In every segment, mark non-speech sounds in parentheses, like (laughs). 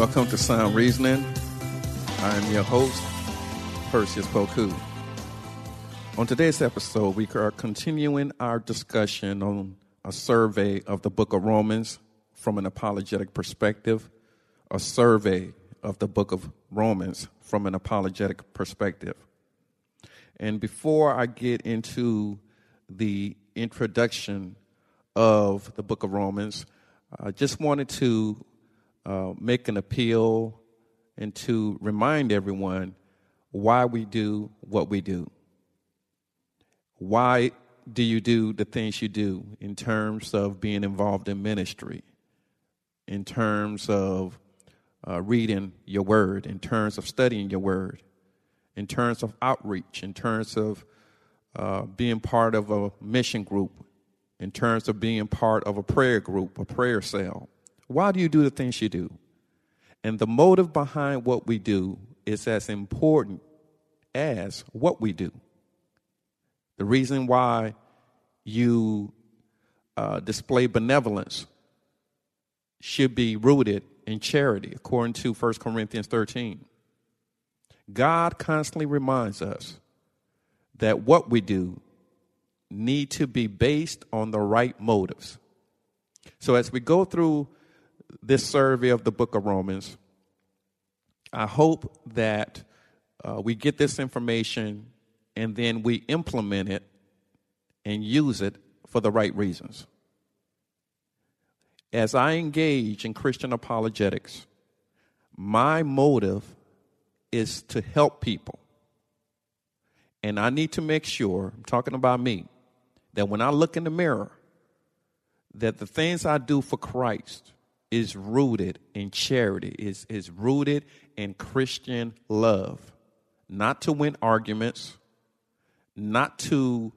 Welcome to Sound Reasoning. I'm your host, Perseus Poku. On today's episode, we are continuing our discussion on a survey of the book of Romans from an apologetic perspective, a survey of the book of Romans from an apologetic perspective. And before I get into the introduction of the book of Romans, I just wanted to uh, make an appeal and to remind everyone why we do what we do. Why do you do the things you do in terms of being involved in ministry, in terms of uh, reading your word, in terms of studying your word, in terms of outreach, in terms of uh, being part of a mission group, in terms of being part of a prayer group, a prayer cell? Why do you do the things you do? And the motive behind what we do is as important as what we do. The reason why you uh, display benevolence should be rooted in charity, according to 1 Corinthians 13. God constantly reminds us that what we do need to be based on the right motives. So as we go through this survey of the book of Romans, I hope that uh, we get this information and then we implement it and use it for the right reasons. As I engage in Christian apologetics, my motive is to help people. And I need to make sure, I'm talking about me, that when I look in the mirror, that the things I do for Christ is rooted in charity, is, is rooted in Christian love. Not to win arguments, not to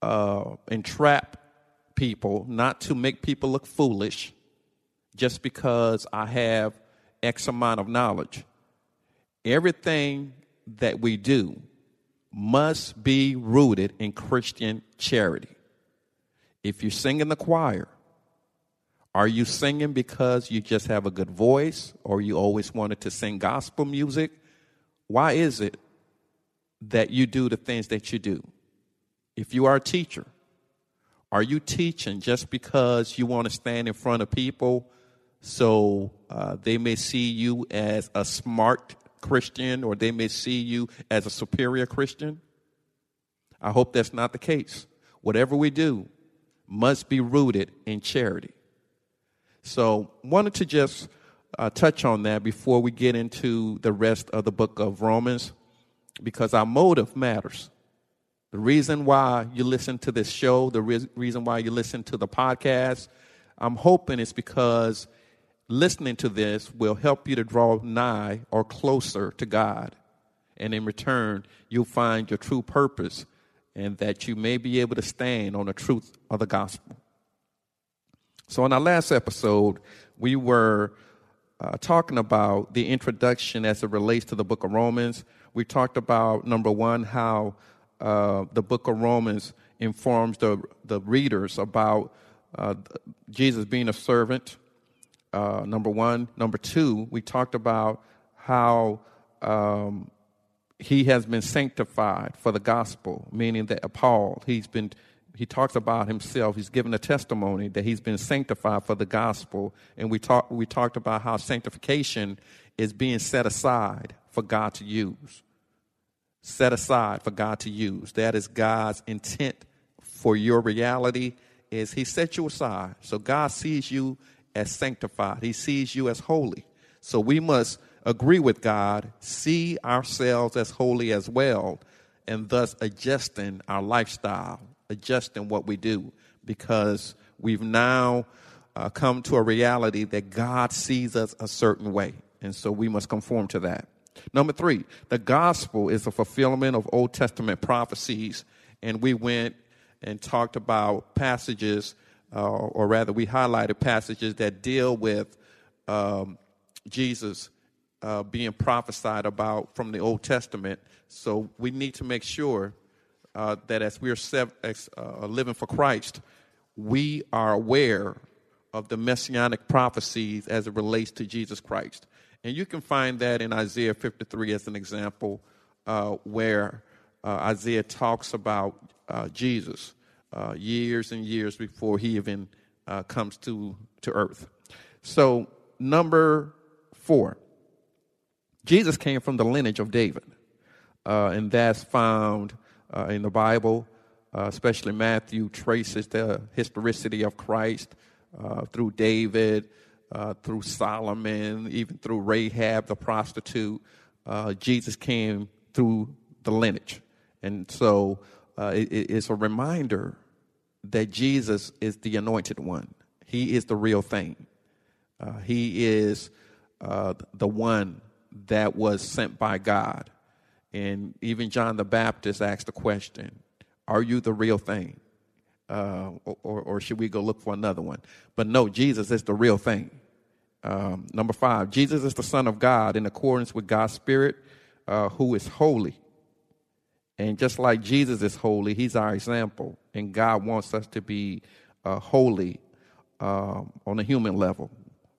uh, entrap people, not to make people look foolish just because I have X amount of knowledge. Everything that we do must be rooted in Christian charity. If you sing in the choir, are you singing because you just have a good voice or you always wanted to sing gospel music? Why is it that you do the things that you do? If you are a teacher, are you teaching just because you want to stand in front of people so uh, they may see you as a smart Christian or they may see you as a superior Christian? I hope that's not the case. Whatever we do must be rooted in charity. So, wanted to just uh, touch on that before we get into the rest of the book of Romans, because our motive matters. The reason why you listen to this show, the re- reason why you listen to the podcast, I'm hoping it's because listening to this will help you to draw nigh or closer to God. And in return, you'll find your true purpose and that you may be able to stand on the truth of the gospel. So, in our last episode, we were uh, talking about the introduction as it relates to the book of Romans. We talked about, number one, how uh, the book of Romans informs the, the readers about uh, Jesus being a servant, uh, number one. Number two, we talked about how um, he has been sanctified for the gospel, meaning that Paul, he's been he talks about himself. He's given a testimony that he's been sanctified for the gospel. And we, talk, we talked about how sanctification is being set aside for God to use. Set aside for God to use. That is God's intent for your reality is he set you aside. So God sees you as sanctified. He sees you as holy. So we must agree with God, see ourselves as holy as well, and thus adjusting our lifestyle adjusting what we do because we've now uh, come to a reality that God sees us a certain way. And so we must conform to that. Number three, the gospel is a fulfillment of Old Testament prophecies. And we went and talked about passages, uh, or rather, we highlighted passages that deal with um, Jesus uh, being prophesied about from the Old Testament. So we need to make sure uh, that as we're sev- as, uh, living for Christ, we are aware of the messianic prophecies as it relates to Jesus Christ. And you can find that in Isaiah 53 as an example, uh, where uh, Isaiah talks about uh, Jesus uh, years and years before he even comes to, to earth. So, number four, Jesus came from the lineage of David, uh, and that's found in the Bible. especially Matthew traces the historicity of Christ through David, uh, through Solomon, even through Rahab the prostitute. Uh, Jesus came through the lineage. And so uh, it, it's a reminder that Jesus is the anointed one. He is the real thing. Uh, he is uh, the one that was sent by God. And even John the Baptist asked the question Are you the real thing? Uh, or, or, should we go look for another one? But no, Jesus is the real thing. Um, number five, Jesus is the Son of God in accordance with God's Spirit, uh, who is holy. And just like Jesus is holy, He's our example. And God wants us to be uh, holy um, on a human level.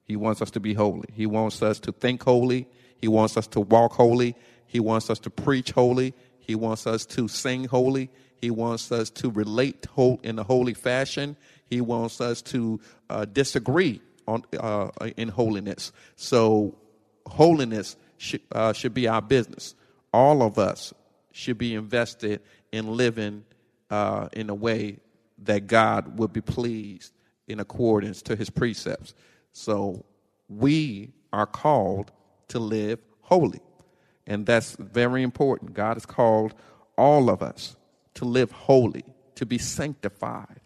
He wants us to be holy. He wants us to think holy. He wants us to walk holy. He wants us to preach holy. He wants us to sing holy. He wants us to relate in a holy fashion. He wants us to uh, disagree on, uh, in holiness. So, holiness should, uh, should be our business. All of us should be invested in living uh, in a way that God would be pleased in accordance to his precepts. So, we are called to live holy. And that's very important. God has called all of us to live holy, to be sanctified.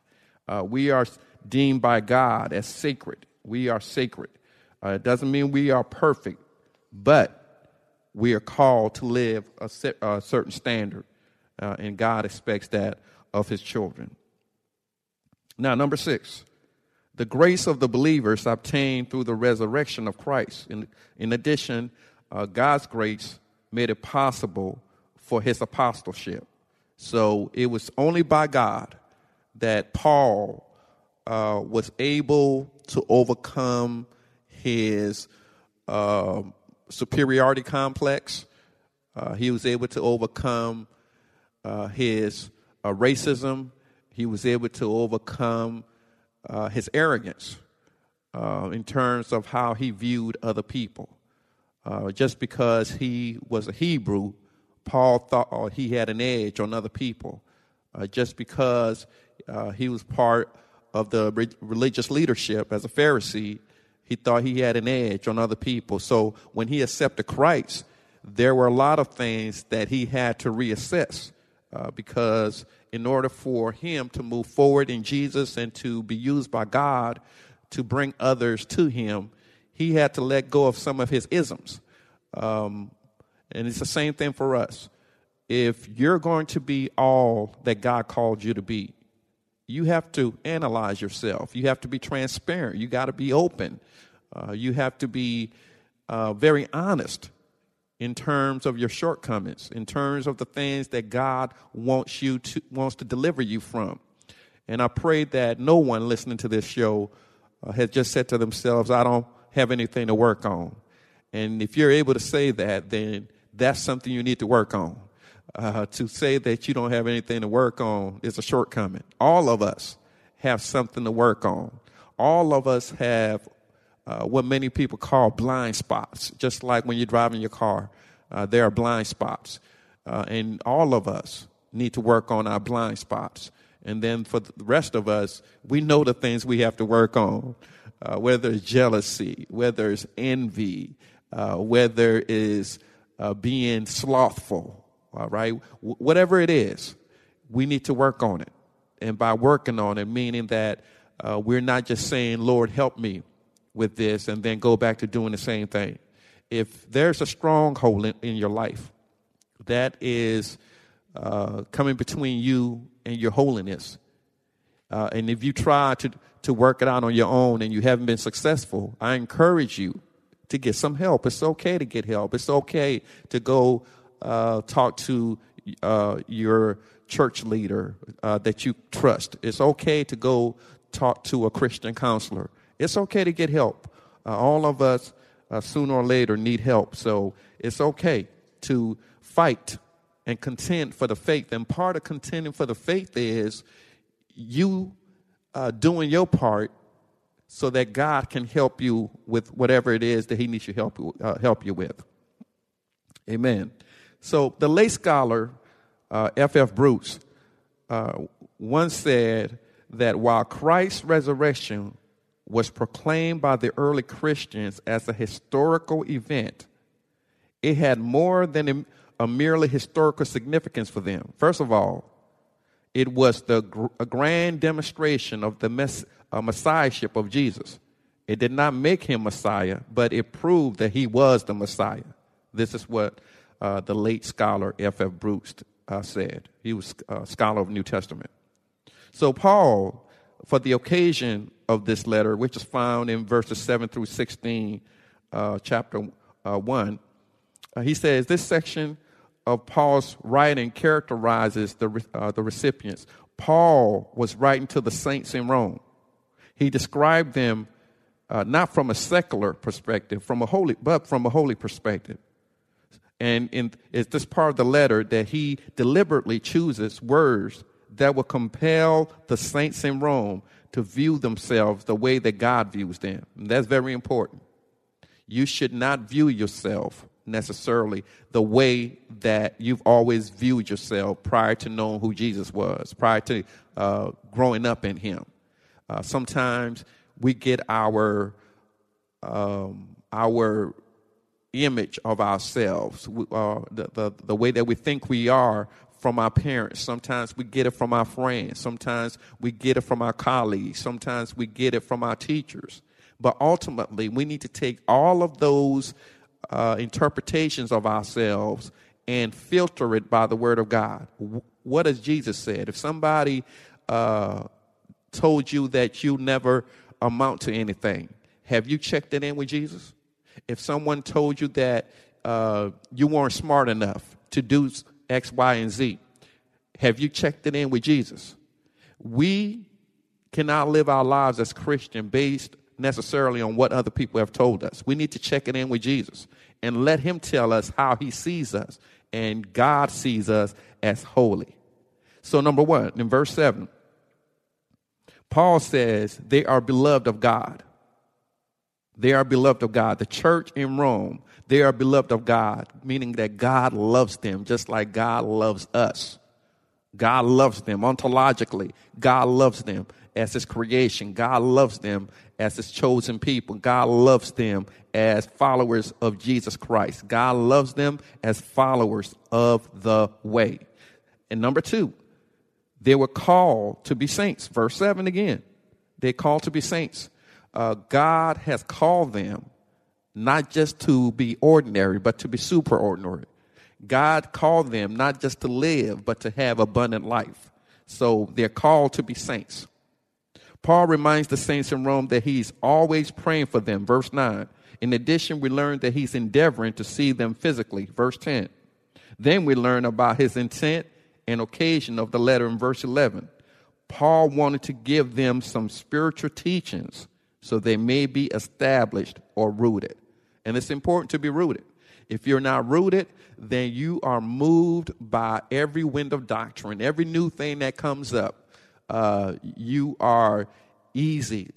Uh, we are deemed by God as sacred. We are sacred. Uh, it doesn't mean we are perfect, but we are called to live a, a certain standard, uh, and God expects that of His children. Now, number six, the grace of the believers obtained through the resurrection of Christ. In, in addition, uh, God's grace made it possible for his apostleship. So it was only by God that Paul uh, was able to overcome his uh, superiority complex. Uh, he was able to overcome uh, his uh, racism. He was able to overcome uh, his arrogance in terms of how he viewed other people. Uh, just because he was a Hebrew, Paul thought uh, he had an edge on other people. Uh, just because he was part of the re- religious leadership as a Pharisee, he thought he had an edge on other people. So when he accepted Christ, there were a lot of things that he had to reassess uh, because in order for him to move forward in Jesus and to be used by God to bring others to him, he had to let go of some of his isms. Um, and it's the same thing for us. If you're going to be all that God called you to be, you have to analyze yourself. You have to be transparent. You got to be open. Uh, you have to be uh, very honest in terms of your shortcomings, in terms of the things that God wants you to wants to deliver you from. And I pray that no one listening to this show uh, has just said to themselves, "I don't have anything to work on." And if you're able to say that, then that's something you need to work on uh, to say that you don't have anything to work on is a shortcoming. All of us have something to work on. All of us have uh, what many people call blind spots. Just like when you're driving your car, uh, there are blind spots. Uh, and all of us need to work on our blind spots. And then for the rest of us, we know the things we have to work on, uh, whether it's jealousy, whether it's envy, uh, whether it's being slothful, all right? W- whatever it is, we need to work on it. And by working on it, meaning that uh, we're not just saying, Lord, help me with this, and then go back to doing the same thing. if there's a stronghold in, in your life that is uh, coming between you and your holiness, uh, and if you try to, to work it out on your own and you haven't been successful, I encourage you to get some help. It's okay to get help. It's okay to go uh, talk to uh, your church leader uh, that you trust. It's okay to go talk to a Christian counselor. It's okay to get help. Uh, all of us, uh, sooner or later, need help. So it's okay to fight and contend for the faith. And part of contending for the faith is you uh, doing your part so that God can help you with whatever it is that He needs to help you, uh, help you with. Amen. So the lay scholar F.F. Uh, F. Bruce uh, once said that while Christ's resurrection was proclaimed by the early Christians as a historical event, it had more than a merely historical significance for them. First of all, it was the gr- a grand demonstration of the mess- uh, messiahship of Jesus. It did not make him Messiah, but it proved that he was the Messiah. This is what uh, the late scholar F.F. F. Bruce uh, said. He was a scholar of New Testament. So, Paul, for the occasion of this letter, which is found in verses 7 through 16, uh, chapter uh, 1, uh, he says this section of Paul's writing characterizes the, uh, the recipients. Paul was writing to the saints in Rome. He described them uh, not from a secular perspective, from a holy, but from a holy perspective. And in, it's this part of the letter that he deliberately chooses words that will compel the saints in Rome to view themselves the way that God views them. And that's very important. You should not view yourself necessarily the way that you've always viewed yourself prior to knowing who Jesus was, prior to uh, growing up in Him. Uh, sometimes we get our um, our image of ourselves, uh, the, the, the way that we think we are from our parents. Sometimes we get it from our friends. Sometimes we get it from our colleagues. Sometimes we get it from our teachers. But ultimately, we need to take all of those uh, interpretations of ourselves and filter it by the Word of God. What has Jesus said? If somebody uh, told you that you never amount to anything, have you checked it in with Jesus? if someone told you that uh, you weren't smart enough to do X, Y, and Z, have you checked it in with Jesus? We cannot live our lives as Christian based necessarily on what other people have told us. We need to check it in with Jesus and let Him tell us how He sees us. And God sees us as holy. So, number one, in verse 7, Paul says they are beloved of God. They are beloved of God. The church in Rome, they are beloved of God, meaning that God loves them just like God loves us. God loves them ontologically. God loves them as his creation. God loves them as his chosen people. God loves them as followers of Jesus Christ. God loves them as followers of the way. And number two, they were called to be saints. Verse 7 again. They called to be saints uh, God has called them not just to be ordinary, but to be superordinary. God called them not just to live, but to have abundant life. So they're called to be saints. Paul reminds the saints in Rome that he's always praying for them. Verse 9. In addition, we learn that he's endeavoring to see them physically. Verse 10. Then we learn about his intent and occasion of the letter in verse 11. Paul wanted to give them some spiritual teachings so they may be established or rooted. And it's important to be rooted. If you're not rooted, then you are moved by every wind of doctrine, every new thing that comes up. Uh, you are easy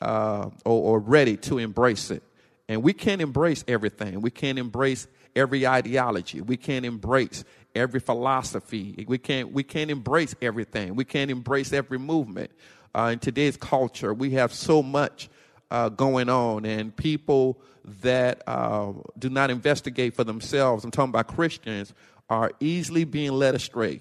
uh, or, or ready to embrace it. And we can't embrace everything. We can't embrace every ideology. We can't embrace every philosophy. We can't, we can't embrace everything. We can't embrace every movement uh, in today's culture, we have so much uh, going on, and people that uh, do not investigate for themselves, I'm talking about Christians, are easily being led astray.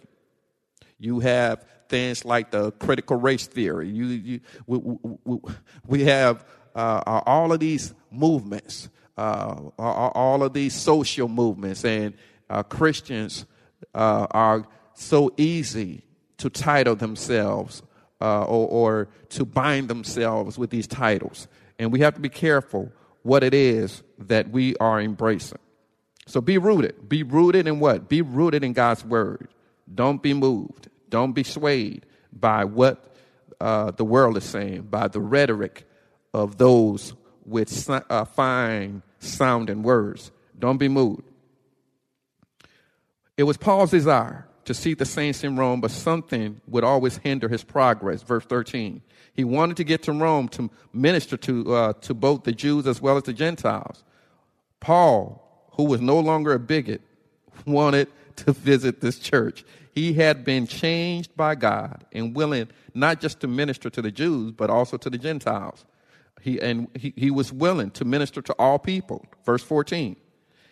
You have things like the critical race theory. You, you, we, we, we have uh, all of these movements uh, all of these social movements, and uh, Christians uh, are so easy to title themselves uh, or, or to bind themselves with these titles. And we have to be careful what it is that we are embracing. So be rooted. Be rooted in what? Be rooted in God's word. Don't be moved. Don't be swayed by what uh, the world is saying, by the rhetoric of those with uh, fine sounding words. Don't be moved. It was Paul's desire to see the saints in Rome, but something would always hinder his progress. Verse 13. He wanted to get to Rome to minister to, uh, to both the Jews as well as the Gentiles. Paul, who was no longer a bigot, wanted to visit this church. He had been changed by God and willing not just to minister to the Jews, but also to the Gentiles. He, and he, he was willing to minister to all people. Verse 14.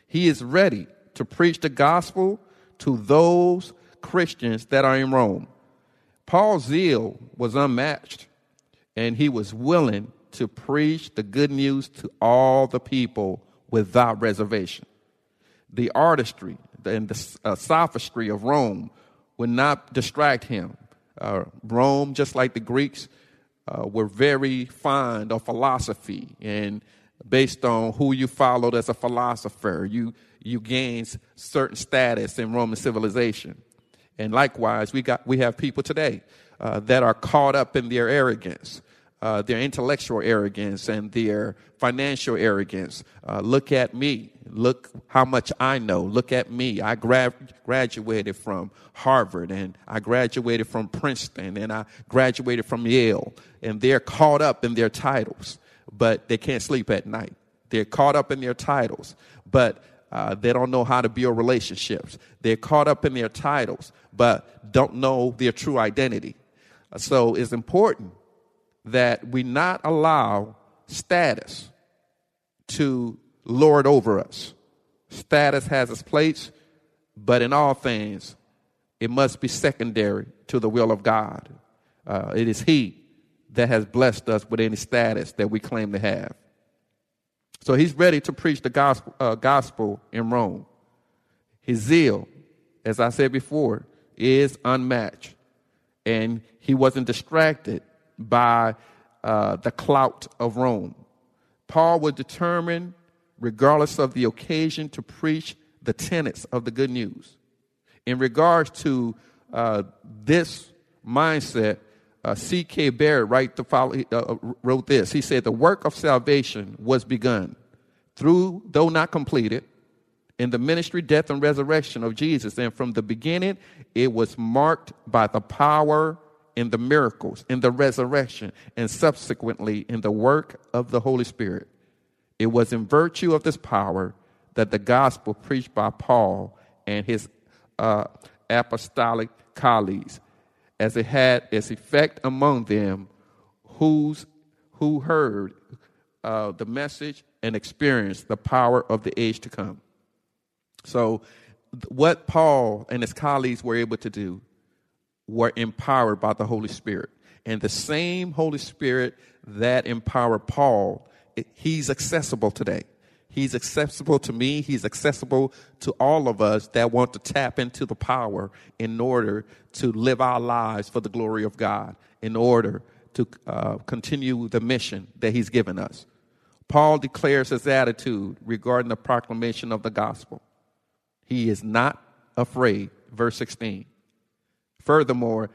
He is ready to preach the gospel to those Christians that are in Rome. Paul's zeal was unmatched, and he was willing to preach the good news to all the people without reservation. The artistry and the uh, sophistry of Rome would not distract him. Uh, Rome, just like the Greeks, uh, were very fond of philosophy, and based on who you followed as a philosopher, you you gain certain status in Roman civilization. And likewise, we, got, we have people today uh, that are caught up in their arrogance, uh, their intellectual arrogance, and their financial arrogance. Uh, look at me. Look how much I know. Look at me. I gra- graduated from Harvard and I graduated from Princeton and I graduated from Yale. And they're caught up in their titles, but they can't sleep at night. They're caught up in their titles, but uh, they don't know how to build relationships. They're caught up in their titles, but don't know their true identity. So it's important that we not allow status to lord over us. Status has its place, but in all things, it must be secondary to the will of God. Uh, it is He that has blessed us with any status that we claim to have. So he's ready to preach the gospel, uh, gospel in Rome. His zeal, as I said before, is unmatched. And he wasn't distracted by uh, the clout of Rome. Paul was determined, regardless of the occasion, to preach the tenets of the good news. In regards to uh, this mindset, uh, C.K. Barrett follow, uh, wrote this. He said, The work of salvation was begun through, though not completed, in the ministry, death, and resurrection of Jesus. And from the beginning, it was marked by the power in the miracles, in the resurrection, and subsequently in the work of the Holy Spirit. It was in virtue of this power that the gospel preached by Paul and his uh, apostolic colleagues as it had its effect among them who's, who heard uh, the message and experienced the power of the age to come. So, what Paul and his colleagues were able to do were empowered by the Holy Spirit. And the same Holy Spirit that empowered Paul, he's accessible today. He's accessible to me. He's accessible to all of us that want to tap into the power in order to live our lives for the glory of God, in order to uh, continue the mission that He's given us. Paul declares his attitude regarding the proclamation of the gospel. He is not afraid, verse 16. Furthermore,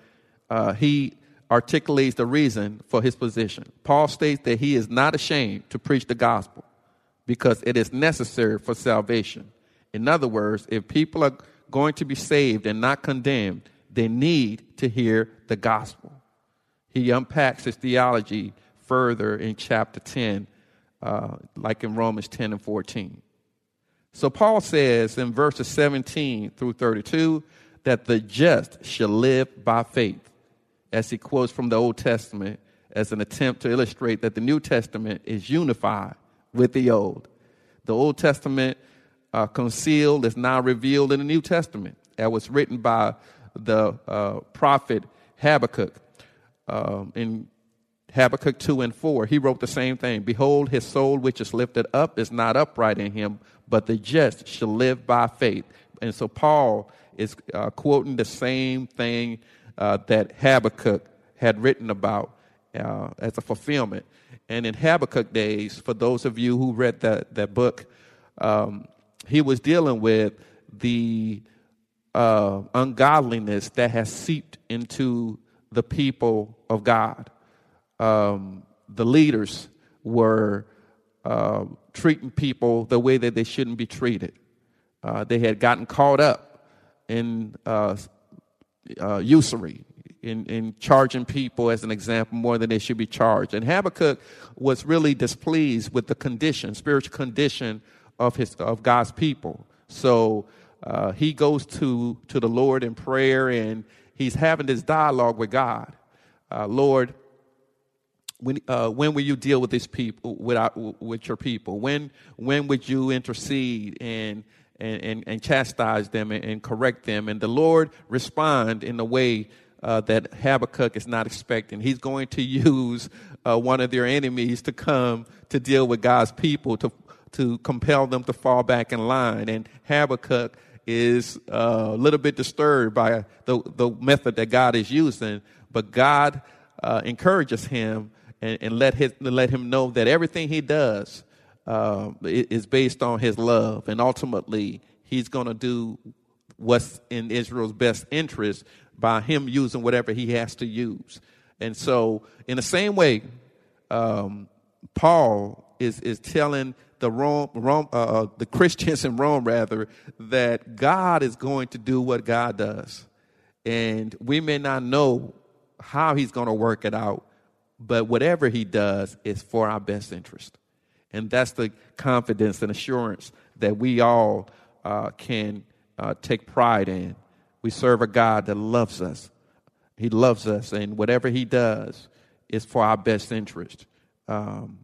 uh, he articulates the reason for his position. Paul states that he is not ashamed to preach the gospel because it is necessary for salvation. In other words, if people are going to be saved and not condemned, they need to hear the gospel. He unpacks his theology further in chapter 10, uh, like in Romans 10 and 14. So Paul says in verses 17 through 32 that the just shall live by faith, as he quotes from the Old Testament as an attempt to illustrate that the New Testament is unified with the old. The Old Testament uh, concealed is now revealed in the New Testament. That was written by the uh, prophet Habakkuk um, in Habakkuk 2 and 4, he wrote the same thing. Behold, his soul which is lifted up is not upright in him, but the just shall live by faith. And so Paul is uh, quoting the same thing uh, that Habakkuk had written about uh, as a fulfillment. And in Habakkuk days, for those of you who read that, that book, um, he was dealing with the uh, ungodliness that has seeped into the people of God. Um, the leaders were uh, treating people the way that they shouldn't be treated. Uh, they had gotten caught up in uh, uh, usury, in, in charging people, as an example, more than they should be charged. And Habakkuk was really displeased with the condition, spiritual condition of his of God's people. So uh, he goes to to the Lord in prayer, and he's having this dialogue with God. Uh, Lord, when, uh, when will you deal with these people with, our, with your people? When when would you intercede and and, and, and chastise them and, and, correct them? And the Lord respond in a way uh, that Habakkuk is not expecting. He's going to (laughs) use uh, one of their enemies to come to deal with God's people to to compel them to fall back in line. And Habakkuk is uh, a little bit disturbed by the the method that God is using, but God uh, encourages him and, and let, his, let him know that everything he does uh, is based on his love. And ultimately, he's going to do what's in Israel's best interest by him using whatever he has to use. And so, in the same way, um, Paul is, is telling the Rome, Rome uh, uh the Christians in Rome rather that God is going to do what God does, and we may not know how He's going to work it out, but whatever he does is for our best interest. And that's the confidence and assurance that we all uh, can uh, take pride in. We serve a God that loves us. He loves us, and whatever he does is for our best interest. Um,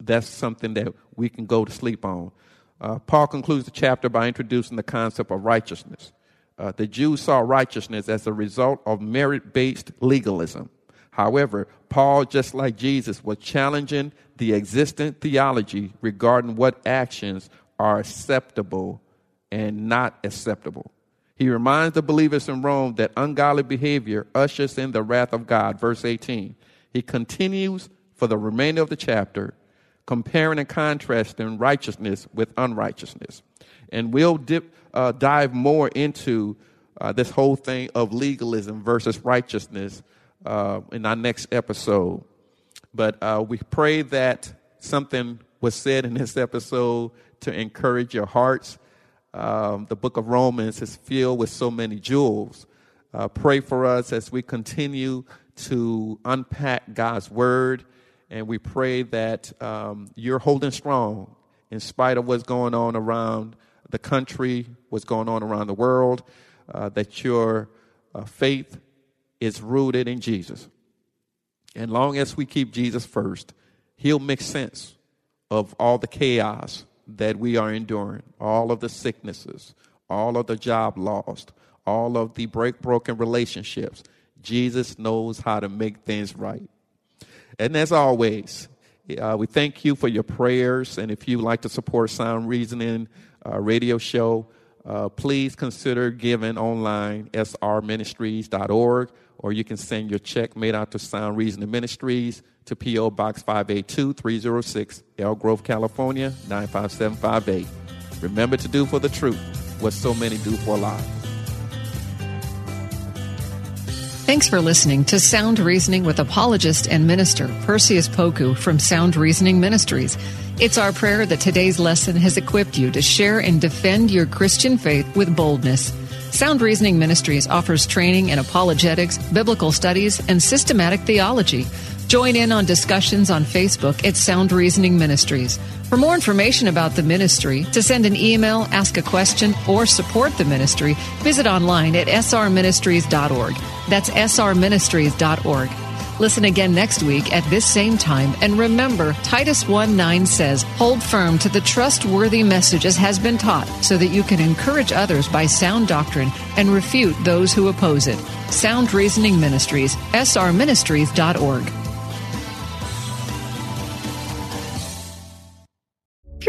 that's something that we can go to sleep on. Uh, Paul concludes the chapter by introducing the concept of righteousness. Uh, the Jews saw righteousness as a result of merit based legalism. However, Paul, just like Jesus, was challenging the existing theology regarding what actions are acceptable and not acceptable. He reminds the believers in Rome that ungodly behavior ushers in the wrath of God. Verse 18. He continues for the remainder of the chapter, comparing and contrasting righteousness with unrighteousness. And we'll dip, uh, dive more into uh, this whole thing of legalism versus righteousness uh, in our next episode. But uh, we pray that something was said in this episode to encourage your hearts. Um, the book of Romans is filled with so many jewels. Uh, pray for us as we continue to unpack God's word. And we pray that um, you're holding strong in spite of what's going on around the country, what's going on around the world, uh, that your uh, faith is rooted in Jesus. And long as we keep Jesus first, he'll make sense of all the chaos that we are enduring, all of the sicknesses, all of the job lost, all of the break broken relationships. Jesus knows how to make things right. And as always, uh, we thank you for your prayers. And if you'd like to support Sound Reasoning uh, radio show, uh, please consider giving online, srministries.org or you can send your check made out to Sound Reasoning Ministries to P.O. Box 582 306, Elk Grove, California 95758. Remember to do for the truth what so many do for a lie. Thanks for listening to Sound Reasoning with apologist and minister Perseus Poku from Sound Reasoning Ministries. It's our prayer that today's lesson has equipped you to share and defend your Christian faith with boldness. Sound Reasoning Ministries offers training in apologetics, biblical studies, and systematic theology. Join in on discussions on Facebook at Sound Reasoning Ministries. For more information about the ministry, to send an email, ask a question, or support the ministry, visit online at srministries.org. That's srministries.org. Listen again next week at this same time. And remember, Titus 1 9 says, Hold firm to the trustworthy message as has been taught, so that you can encourage others by sound doctrine and refute those who oppose it. Sound Reasoning Ministries, srministries.org.